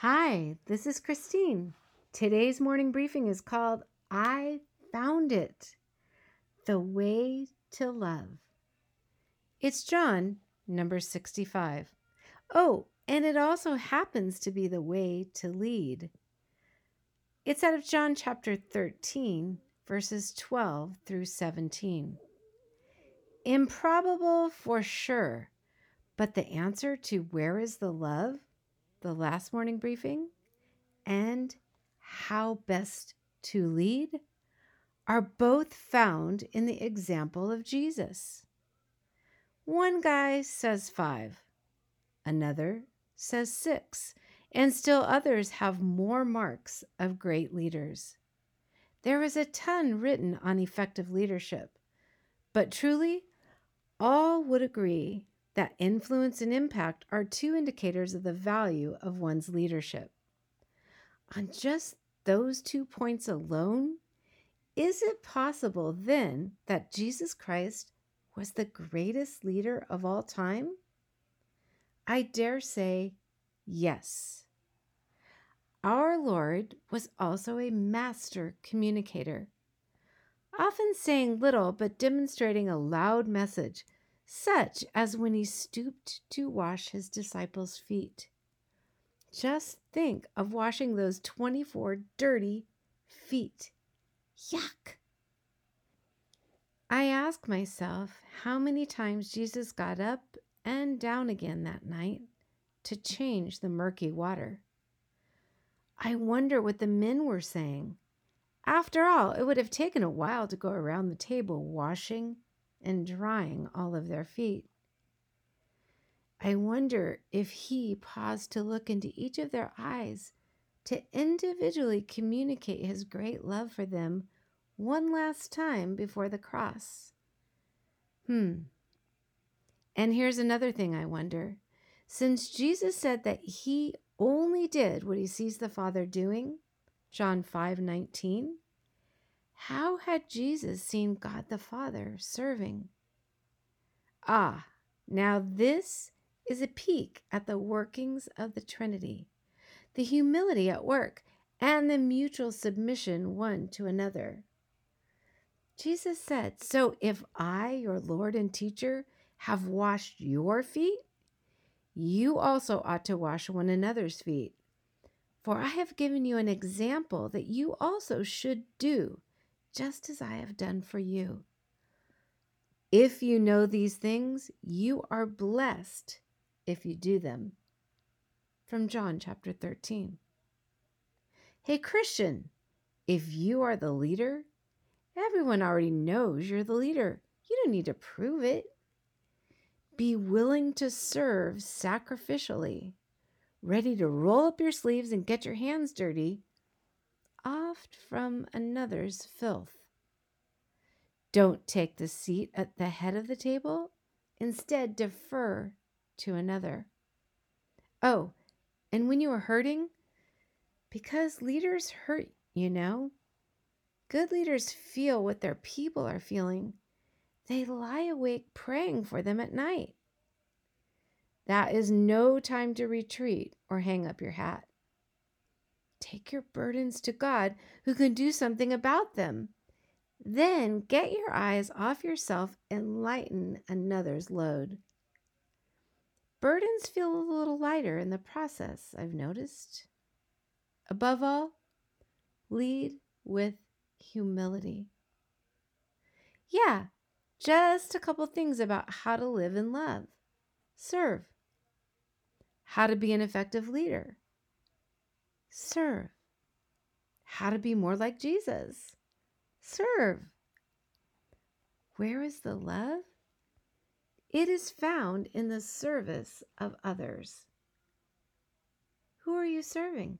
Hi, this is Christine. Today's morning briefing is called I Found It The Way to Love. It's John, number 65. Oh, and it also happens to be the way to lead. It's out of John chapter 13, verses 12 through 17. Improbable for sure, but the answer to where is the love, the last morning briefing, and how best to lead are both found in the example of Jesus. One guy says five, another says six, and still others have more marks of great leaders. There is a ton written on effective leadership, but truly, all would agree that influence and impact are two indicators of the value of one's leadership. On just those two points alone, is it possible then that Jesus Christ was the greatest leader of all time? I dare say yes. Our Lord was also a master communicator, often saying little but demonstrating a loud message, such as when he stooped to wash his disciples' feet. Just think of washing those 24 dirty feet. Yuck! I ask myself how many times Jesus got up and down again that night to change the murky water. I wonder what the men were saying. After all, it would have taken a while to go around the table washing and drying all of their feet. I wonder if he paused to look into each of their eyes to individually communicate his great love for them one last time before the cross. Hmm. And here's another thing I wonder. Since Jesus said that he only did what he sees the Father doing, John 5 19, how had Jesus seen God the Father serving? Ah, now this is a peek at the workings of the Trinity, the humility at work, and the mutual submission one to another. Jesus said, So if I, your Lord and teacher, have washed your feet, you also ought to wash one another's feet. For I have given you an example that you also should do, just as I have done for you. If you know these things, you are blessed if you do them. From John chapter 13. Hey, Christian, if you are the leader, Everyone already knows you're the leader. You don't need to prove it. Be willing to serve sacrificially, ready to roll up your sleeves and get your hands dirty, oft from another's filth. Don't take the seat at the head of the table, instead, defer to another. Oh, and when you are hurting, because leaders hurt, you know, Good leaders feel what their people are feeling. They lie awake praying for them at night. That is no time to retreat or hang up your hat. Take your burdens to God who can do something about them. Then get your eyes off yourself and lighten another's load. Burdens feel a little lighter in the process, I've noticed. Above all, lead with humility. Yeah, just a couple things about how to live in love, serve, how to be an effective leader, serve, how to be more like Jesus, serve. Where is the love? It is found in the service of others. Who are you serving?